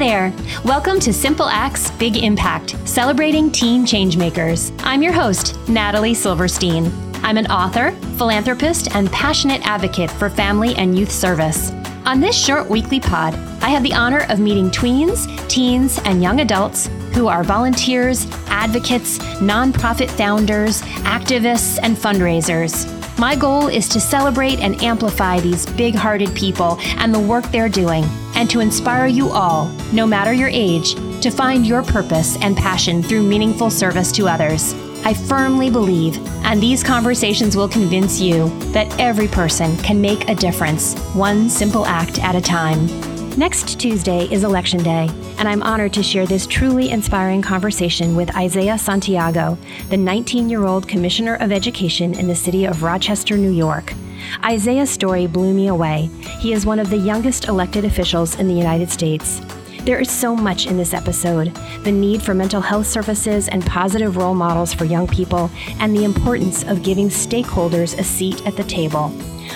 there. Welcome to Simple Acts, Big Impact, celebrating teen changemakers. I'm your host, Natalie Silverstein. I'm an author, philanthropist, and passionate advocate for family and youth service. On this short weekly pod, I have the honor of meeting tweens, teens, and young adults who are volunteers, advocates, nonprofit founders, activists, and fundraisers. My goal is to celebrate and amplify these big hearted people and the work they're doing, and to inspire you all, no matter your age, to find your purpose and passion through meaningful service to others. I firmly believe, and these conversations will convince you, that every person can make a difference, one simple act at a time. Next Tuesday is Election Day, and I'm honored to share this truly inspiring conversation with Isaiah Santiago, the 19 year old Commissioner of Education in the city of Rochester, New York. Isaiah's story blew me away. He is one of the youngest elected officials in the United States. There is so much in this episode the need for mental health services and positive role models for young people, and the importance of giving stakeholders a seat at the table.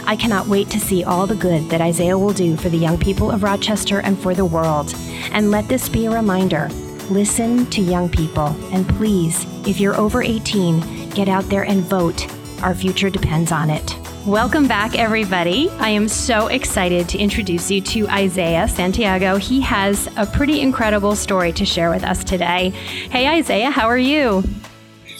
I cannot wait to see all the good that Isaiah will do for the young people of Rochester and for the world. And let this be a reminder listen to young people. And please, if you're over 18, get out there and vote. Our future depends on it. Welcome back, everybody. I am so excited to introduce you to Isaiah Santiago. He has a pretty incredible story to share with us today. Hey, Isaiah, how are you?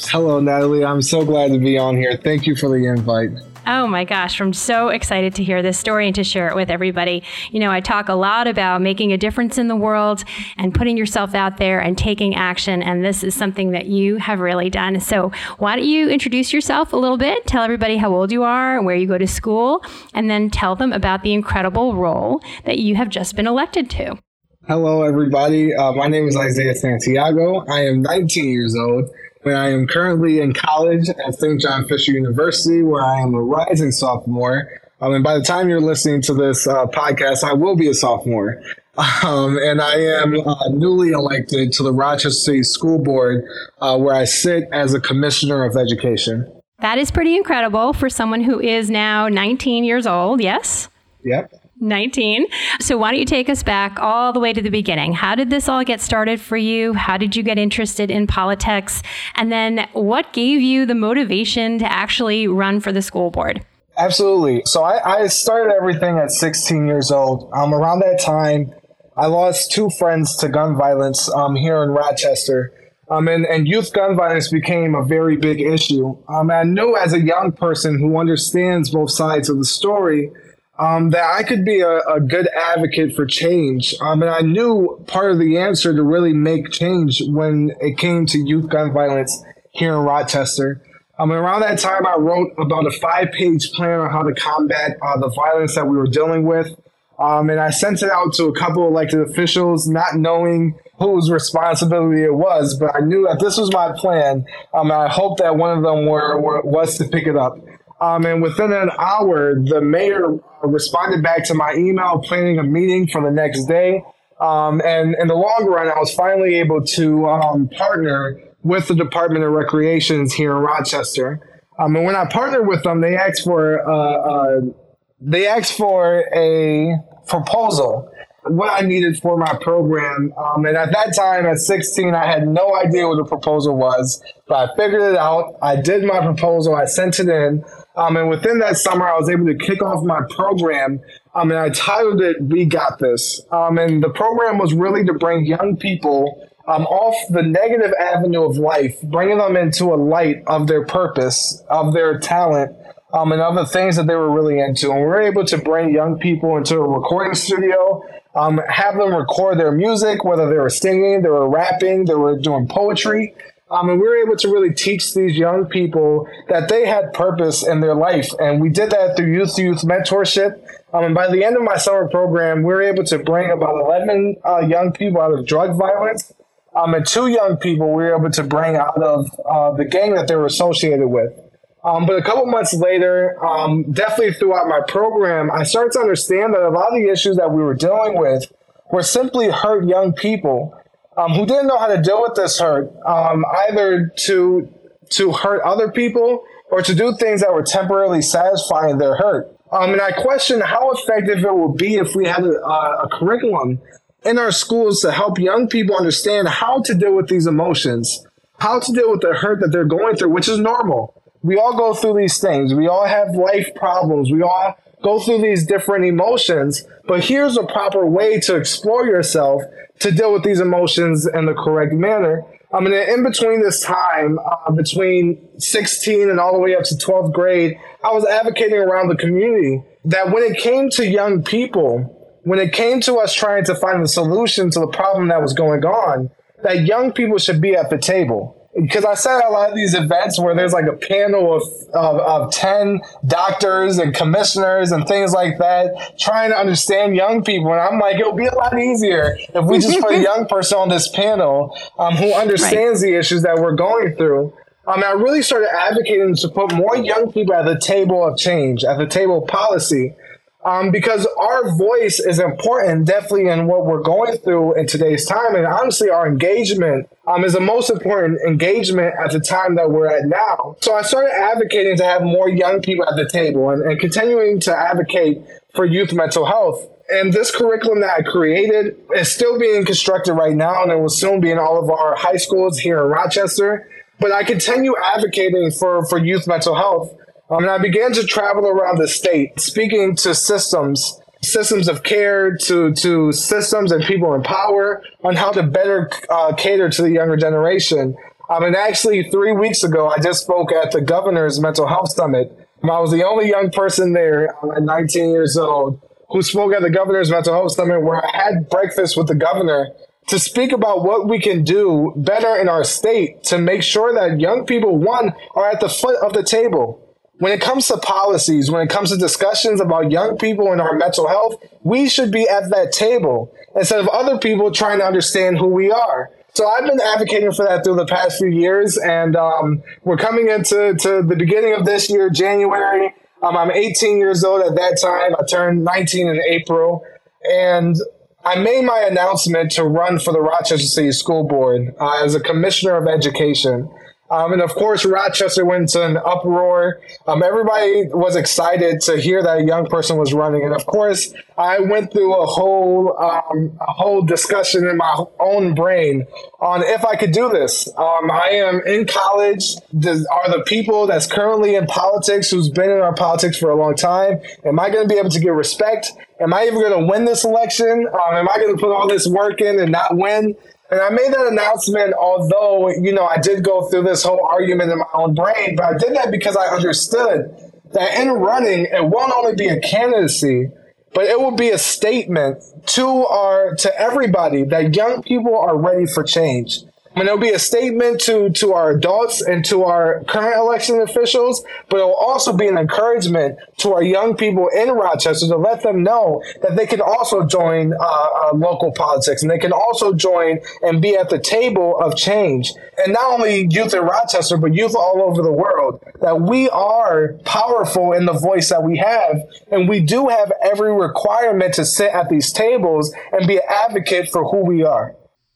Hello, Natalie. I'm so glad to be on here. Thank you for the invite. Oh my gosh, I'm so excited to hear this story and to share it with everybody. You know, I talk a lot about making a difference in the world and putting yourself out there and taking action, and this is something that you have really done. So, why don't you introduce yourself a little bit? Tell everybody how old you are, where you go to school, and then tell them about the incredible role that you have just been elected to. Hello, everybody. Uh, my name is Isaiah Santiago. I am 19 years old. I am currently in college at St. John Fisher University, where I am a rising sophomore. Um, and by the time you're listening to this uh, podcast, I will be a sophomore. Um, and I am uh, newly elected to the Rochester City School Board, uh, where I sit as a commissioner of education. That is pretty incredible for someone who is now 19 years old, yes? Yep. 19. So, why don't you take us back all the way to the beginning? How did this all get started for you? How did you get interested in politics? And then, what gave you the motivation to actually run for the school board? Absolutely. So, I, I started everything at 16 years old. Um, around that time, I lost two friends to gun violence um, here in Rochester. Um, and, and youth gun violence became a very big issue. Um, I knew as a young person who understands both sides of the story um, that I could be a, a, good advocate for change. Um, and I knew part of the answer to really make change when it came to youth gun violence here in Rochester. Um, around that time, I wrote about a five page plan on how to combat uh, the violence that we were dealing with. Um, and I sent it out to a couple elected officials, not knowing whose responsibility it was, but I knew that this was my plan. Um, and I hoped that one of them were, were was to pick it up. Um, and within an hour, the mayor responded back to my email planning a meeting for the next day. Um, and in the long run, I was finally able to um, partner with the Department of Recreations here in Rochester. Um, and when I partnered with them, they asked for uh, uh, they asked for a proposal what I needed for my program. Um, and at that time, at 16, I had no idea what the proposal was, but I figured it out. I did my proposal. I sent it in. Um, and within that summer, I was able to kick off my program. Um, and I titled it "We Got This." Um, and the program was really to bring young people um, off the negative avenue of life, bringing them into a light of their purpose, of their talent, um, and other things that they were really into. And we were able to bring young people into a recording studio, um, have them record their music, whether they were singing, they were rapping, they were doing poetry. Um, and we were able to really teach these young people that they had purpose in their life. And we did that through youth to youth mentorship. Um, and by the end of my summer program, we were able to bring about 11 uh, young people out of drug violence. Um, and two young people we were able to bring out of uh, the gang that they were associated with. Um, but a couple months later, um, definitely throughout my program, I started to understand that a lot of the issues that we were dealing with were simply hurt young people um, who didn't know how to deal with this hurt, um, either to to hurt other people or to do things that were temporarily satisfying their hurt. Um, and I question how effective it would be if we had a, a curriculum in our schools to help young people understand how to deal with these emotions, how to deal with the hurt that they're going through, which is normal. We all go through these things. We all have life problems. We all go through these different emotions. But here's a proper way to explore yourself to deal with these emotions in the correct manner. I mean, in between this time, uh, between 16 and all the way up to 12th grade, I was advocating around the community that when it came to young people, when it came to us trying to find a solution to the problem that was going on, that young people should be at the table. Because I said at a lot of these events where there's like a panel of, of, of 10 doctors and commissioners and things like that trying to understand young people. And I'm like, it would be a lot easier if we just put a young person on this panel um, who understands right. the issues that we're going through. Um, I really started advocating to put more young people at the table of change, at the table of policy um, because our voice is important, definitely in what we're going through in today's time. And honestly, our engagement um, is the most important engagement at the time that we're at now. So I started advocating to have more young people at the table and, and continuing to advocate for youth mental health. And this curriculum that I created is still being constructed right now, and it will soon be in all of our high schools here in Rochester. But I continue advocating for, for youth mental health um, and I began to travel around the state, speaking to systems, systems of care, to, to systems and people in power on how to better uh, cater to the younger generation. Um, and actually, three weeks ago, I just spoke at the governor's mental health summit. Um, I was the only young person there at 19 years old who spoke at the governor's mental health summit where I had breakfast with the governor to speak about what we can do better in our state to make sure that young people, one, are at the foot of the table when it comes to policies, when it comes to discussions about young people and our mental health, we should be at that table instead of other people trying to understand who we are. So I've been advocating for that through the past few years, and um, we're coming into to the beginning of this year, January. Um, I'm 18 years old at that time. I turned 19 in April, and I made my announcement to run for the Rochester City School Board uh, as a commissioner of education. Um, and of course, Rochester went to an uproar. Um, everybody was excited to hear that a young person was running. And of course, I went through a whole, um, a whole discussion in my own brain on if I could do this. Um, I am in college. Does, are the people that's currently in politics, who's been in our politics for a long time, am I going to be able to get respect? Am I even going to win this election? Um, am I going to put all this work in and not win? And I made that announcement, although, you know, I did go through this whole argument in my own brain, but I did that because I understood that in running, it won't only be a candidacy, but it will be a statement to our to everybody that young people are ready for change. And it'll be a statement to, to our adults and to our current election officials, but it'll also be an encouragement to our young people in Rochester to let them know that they can also join uh, uh, local politics and they can also join and be at the table of change. And not only youth in Rochester, but youth all over the world, that we are powerful in the voice that we have. And we do have every requirement to sit at these tables and be an advocate for who we are.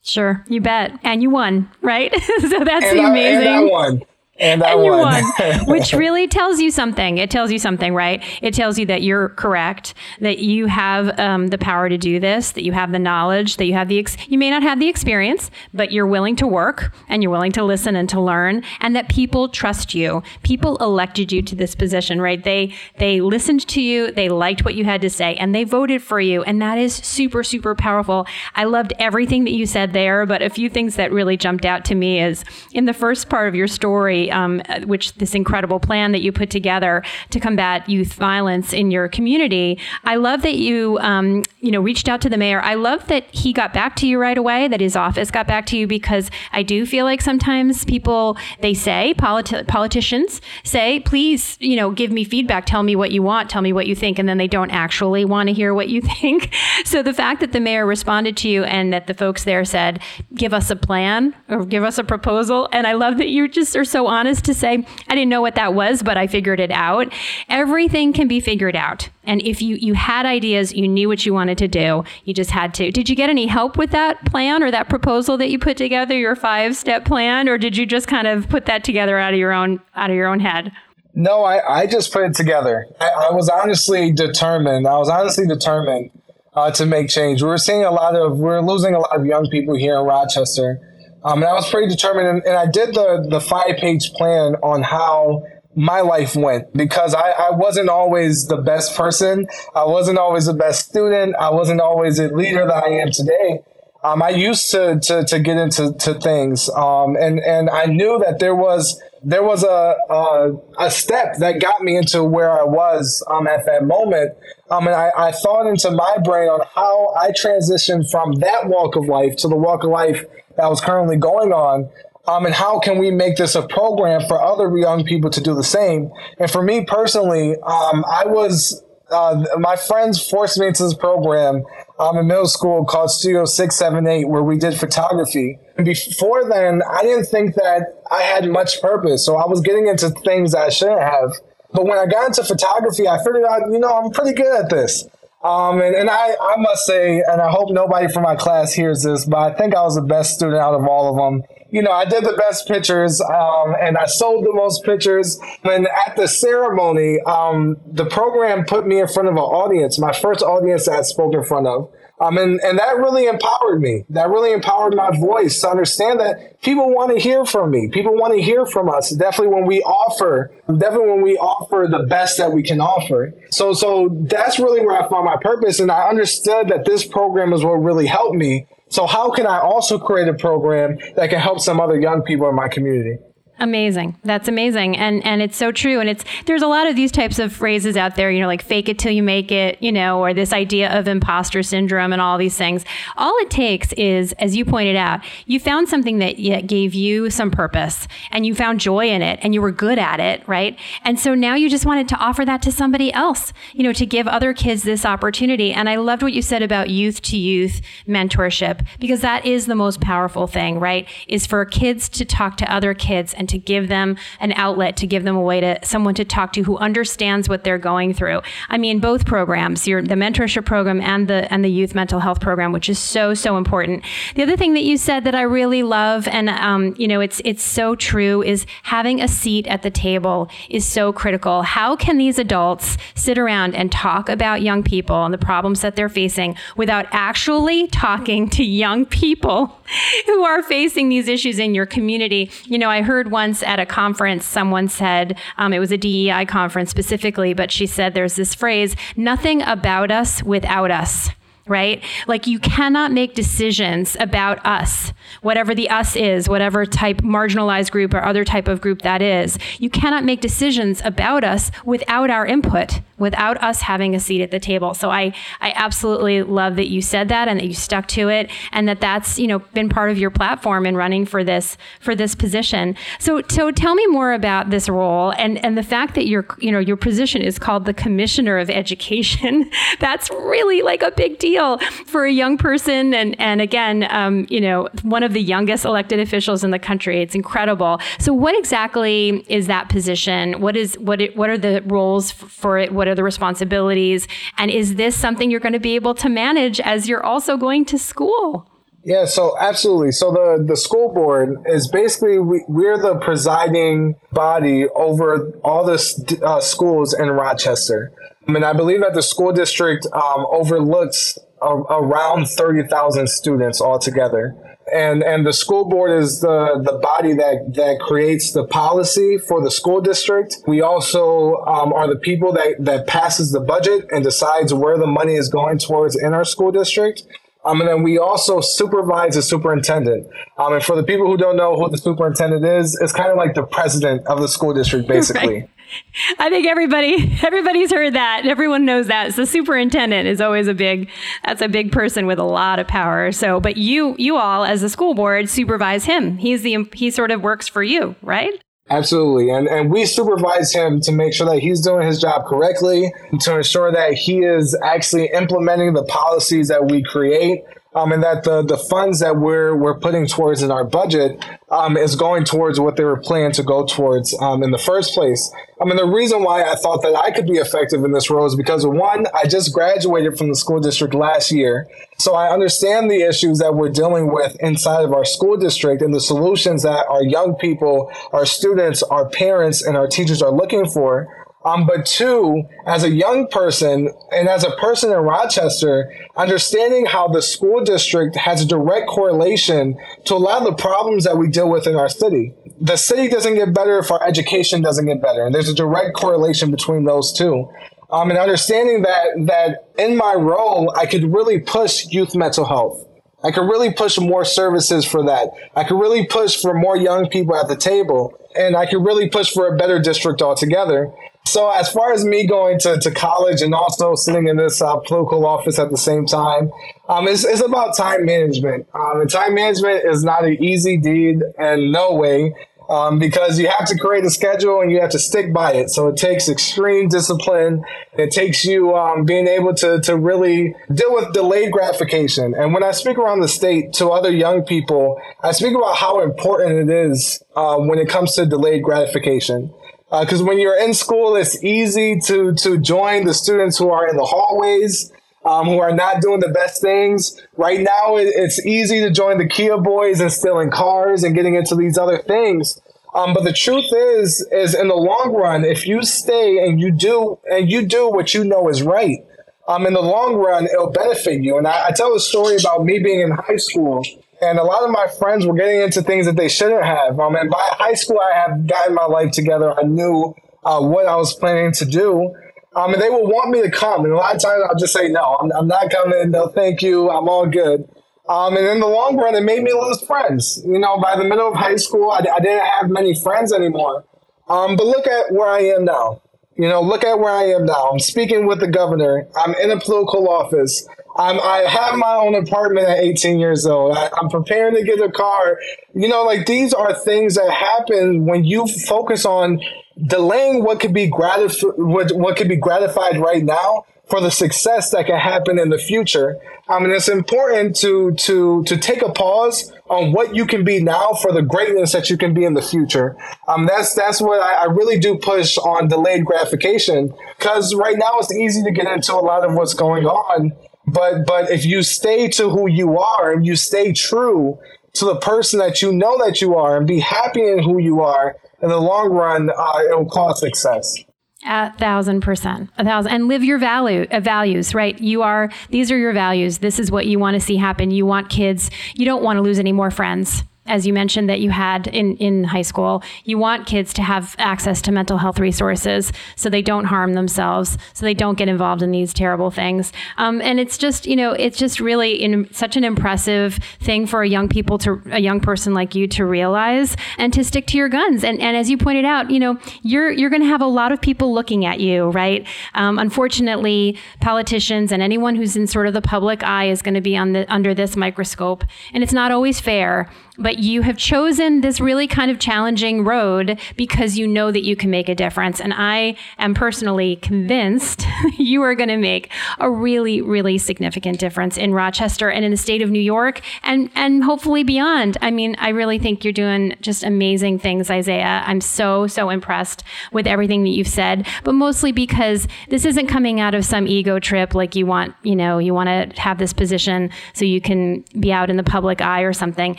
Sure, you bet. And you won, right? so that's and amazing. I, and I won. And, and you won, which really tells you something. It tells you something, right? It tells you that you're correct, that you have um, the power to do this, that you have the knowledge, that you have the ex- you may not have the experience, but you're willing to work and you're willing to listen and to learn, and that people trust you. People elected you to this position, right? They they listened to you, they liked what you had to say, and they voted for you, and that is super super powerful. I loved everything that you said there, but a few things that really jumped out to me is in the first part of your story um, which this incredible plan that you put together to combat youth violence in your community. I love that you, um, you know, reached out to the mayor. I love that he got back to you right away. That his office got back to you because I do feel like sometimes people they say politi- politicians say, please, you know, give me feedback, tell me what you want, tell me what you think, and then they don't actually want to hear what you think. So the fact that the mayor responded to you and that the folks there said, give us a plan or give us a proposal, and I love that you just are so honest honest to say, I didn't know what that was, but I figured it out. Everything can be figured out. And if you, you had ideas, you knew what you wanted to do, you just had to. Did you get any help with that plan or that proposal that you put together, your five step plan, or did you just kind of put that together out of your own out of your own head? No, I, I just put it together. I, I was honestly determined. I was honestly determined uh, to make change. We were seeing a lot of, we we're losing a lot of young people here in Rochester. Um, and I was pretty determined, and, and I did the, the five page plan on how my life went because I, I wasn't always the best person. I wasn't always the best student. I wasn't always the leader that I am today. Um, I used to, to, to get into to things, um, and and I knew that there was there was a, a, a step that got me into where I was um, at that moment, um, and I, I thought into my brain on how I transitioned from that walk of life to the walk of life that was currently going on, um, and how can we make this a program for other young people to do the same? And for me personally, um, I was uh, my friends forced me into this program um, in middle school called Studio 678, where we did photography. And before then, I didn't think that I had much purpose. So I was getting into things I shouldn't have. But when I got into photography, I figured out, you know, I'm pretty good at this. Um, and, and I, I must say, and I hope nobody from my class hears this, but I think I was the best student out of all of them you know, I did the best pictures, um, and I sold the most pictures. And at the ceremony, um, the program put me in front of an audience, my first audience that I spoke in front of. Um, and, and that really empowered me. That really empowered my voice to understand that people want to hear from me. People want to hear from us. Definitely when we offer, definitely when we offer the best that we can offer. So, so that's really where I found my purpose. And I understood that this program is what really helped me so how can I also create a program that can help some other young people in my community? Amazing. That's amazing. And and it's so true. And it's there's a lot of these types of phrases out there, you know, like fake it till you make it, you know, or this idea of imposter syndrome and all these things. All it takes is, as you pointed out, you found something that gave you some purpose and you found joy in it and you were good at it, right? And so now you just wanted to offer that to somebody else, you know, to give other kids this opportunity. And I loved what you said about youth to youth mentorship because that is the most powerful thing, right? Is for kids to talk to other kids and to give them an outlet, to give them a way to someone to talk to who understands what they're going through. I mean, both programs, your the mentorship program and the and the youth mental health program, which is so so important. The other thing that you said that I really love, and um, you know, it's it's so true, is having a seat at the table is so critical. How can these adults sit around and talk about young people and the problems that they're facing without actually talking to young people who are facing these issues in your community? You know, I heard once at a conference, someone said, um, it was a DEI conference specifically, but she said there's this phrase, nothing about us without us right? Like you cannot make decisions about us, whatever the us is, whatever type marginalized group or other type of group that is. You cannot make decisions about us without our input, without us having a seat at the table. So I I absolutely love that you said that and that you stuck to it and that that's, you know, been part of your platform in running for this for this position. So so tell me more about this role and and the fact that your you know, your position is called the Commissioner of Education. that's really like a big deal deal for a young person. And, and again, um, you know, one of the youngest elected officials in the country. It's incredible. So what exactly is that position? What is, what, it, what are the roles for it? What are the responsibilities? And is this something you're going to be able to manage as you're also going to school? Yeah, so absolutely. So the, the school board is basically we, we're the presiding body over all the uh, schools in Rochester. I mean, I believe that the school district um, overlooks around 30,000 students altogether. And, and the school board is the, the body that, that creates the policy for the school district. We also um, are the people that, that passes the budget and decides where the money is going towards in our school district. Um, and then we also supervise the superintendent. Um, and for the people who don't know who the superintendent is, it's kind of like the president of the school district, basically. Right. I think everybody everybody's heard that. Everyone knows that. So superintendent is always a big that's a big person with a lot of power. So, but you you all as a school board supervise him. He's the he sort of works for you, right? Absolutely. And and we supervise him to make sure that he's doing his job correctly, to ensure that he is actually implementing the policies that we create um, and that the, the funds that we're we're putting towards in our budget um, is going towards what they were planned to go towards um, in the first place. I mean, the reason why I thought that I could be effective in this role is because one, I just graduated from the school district last year, so I understand the issues that we're dealing with inside of our school district and the solutions that our young people, our students, our parents, and our teachers are looking for. Um, but two, as a young person and as a person in Rochester, understanding how the school district has a direct correlation to a lot of the problems that we deal with in our city. The city doesn't get better if our education doesn't get better. And there's a direct correlation between those two. Um, and understanding that, that in my role, I could really push youth mental health. I could really push more services for that. I could really push for more young people at the table. And I could really push for a better district altogether. So as far as me going to, to college and also sitting in this uh, political office at the same time, um, it's, it's about time management. Um, and time management is not an easy deed and no way um, because you have to create a schedule and you have to stick by it. So it takes extreme discipline. It takes you um, being able to, to really deal with delayed gratification. And when I speak around the state to other young people, I speak about how important it is uh, when it comes to delayed gratification because uh, when you're in school, it's easy to to join the students who are in the hallways, um, who are not doing the best things. Right now, it, it's easy to join the Kia boys and stealing cars and getting into these other things. Um, but the truth is, is in the long run, if you stay and you do and you do what you know is right, um, in the long run, it'll benefit you. And I, I tell a story about me being in high school and a lot of my friends were getting into things that they shouldn't have. Um, and by high school, I had gotten my life together. I knew uh, what I was planning to do. Um, and they would want me to come. And a lot of times I'll just say, no, I'm, I'm not coming. No, thank you. I'm all good. Um, and in the long run, it made me lose friends. You know, by the middle of high school, I, I didn't have many friends anymore. Um, but look at where I am now. You know, look at where I am now. I'm speaking with the governor. I'm in a political office. I'm, I have my own apartment at 18 years old. I, am preparing to get a car. You know, like these are things that happen when you focus on delaying what could be gratif- what, what could be gratified right now for the success that can happen in the future. I mean, it's important to to to take a pause on what you can be now for the greatness that you can be in the future. Um, that's that's what I, I really do push on delayed gratification because right now it's easy to get into a lot of what's going on but but if you stay to who you are and you stay true to the person that you know that you are and be happy in who you are, in the long run, uh, it will cause success. A thousand percent, a thousand, and live your value uh, values. Right, you are. These are your values. This is what you want to see happen. You want kids. You don't want to lose any more friends as you mentioned that you had in, in high school, you want kids to have access to mental health resources so they don't harm themselves, so they don't get involved in these terrible things. Um, and it's just, you know, it's just really in, such an impressive thing for a young people to, a young person like you to realize and to stick to your guns. And, and as you pointed out, you know, you're, you're going to have a lot of people looking at you, right? Um, unfortunately, politicians and anyone who's in sort of the public eye is going to be on the, under this microscope. And it's not always fair but you have chosen this really kind of challenging road because you know that you can make a difference. And I am personally convinced you are going to make a really, really significant difference in Rochester and in the state of New York and, and hopefully beyond. I mean, I really think you're doing just amazing things, Isaiah. I'm so, so impressed with everything that you've said, but mostly because this isn't coming out of some ego trip like you want, you know, you want to have this position so you can be out in the public eye or something.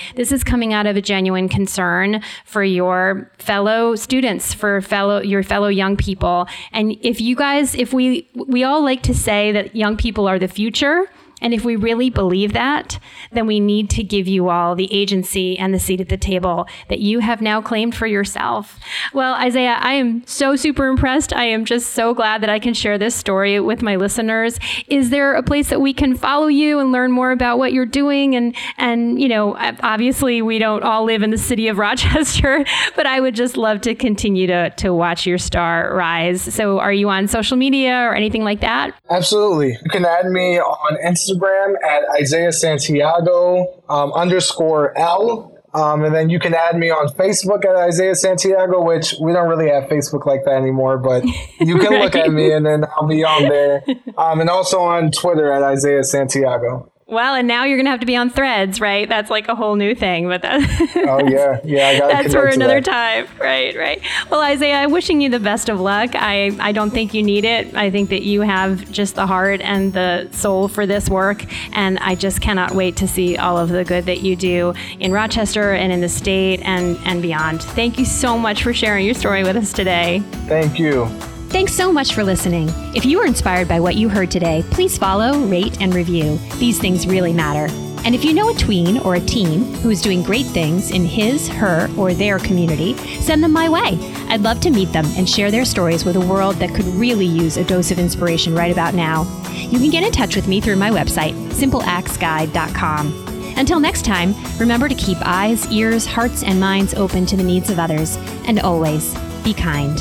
This is coming out of a genuine concern for your fellow students, for fellow your fellow young people. And if you guys, if we we all like to say that young people are the future, and if we really believe that, then we need to give you all the agency and the seat at the table that you have now claimed for yourself. Well, Isaiah, I am so super impressed. I am just so glad that I can share this story with my listeners. Is there a place that we can follow you and learn more about what you're doing? And, and, you know, obviously we don't all live in the city of Rochester, but I would just love to continue to, to watch your star rise. So are you on social media or anything like that? Absolutely. You can add me on Instagram Instagram at Isaiah Santiago um, underscore L. Um, and then you can add me on Facebook at Isaiah Santiago, which we don't really have Facebook like that anymore, but you can right. look at me and then I'll be on there. Um, and also on Twitter at Isaiah Santiago. Well, and now you're going to have to be on threads, right? That's like a whole new thing, but that Oh yeah. Yeah, That's for another time. Right, right. Well, Isaiah, I'm wishing you the best of luck. I I don't think you need it. I think that you have just the heart and the soul for this work, and I just cannot wait to see all of the good that you do in Rochester and in the state and and beyond. Thank you so much for sharing your story with us today. Thank you. Thanks so much for listening. If you were inspired by what you heard today, please follow, rate, and review. These things really matter. And if you know a tween or a teen who is doing great things in his, her, or their community, send them my way. I'd love to meet them and share their stories with a world that could really use a dose of inspiration right about now. You can get in touch with me through my website, simpleactsguide.com. Until next time, remember to keep eyes, ears, hearts, and minds open to the needs of others, and always be kind.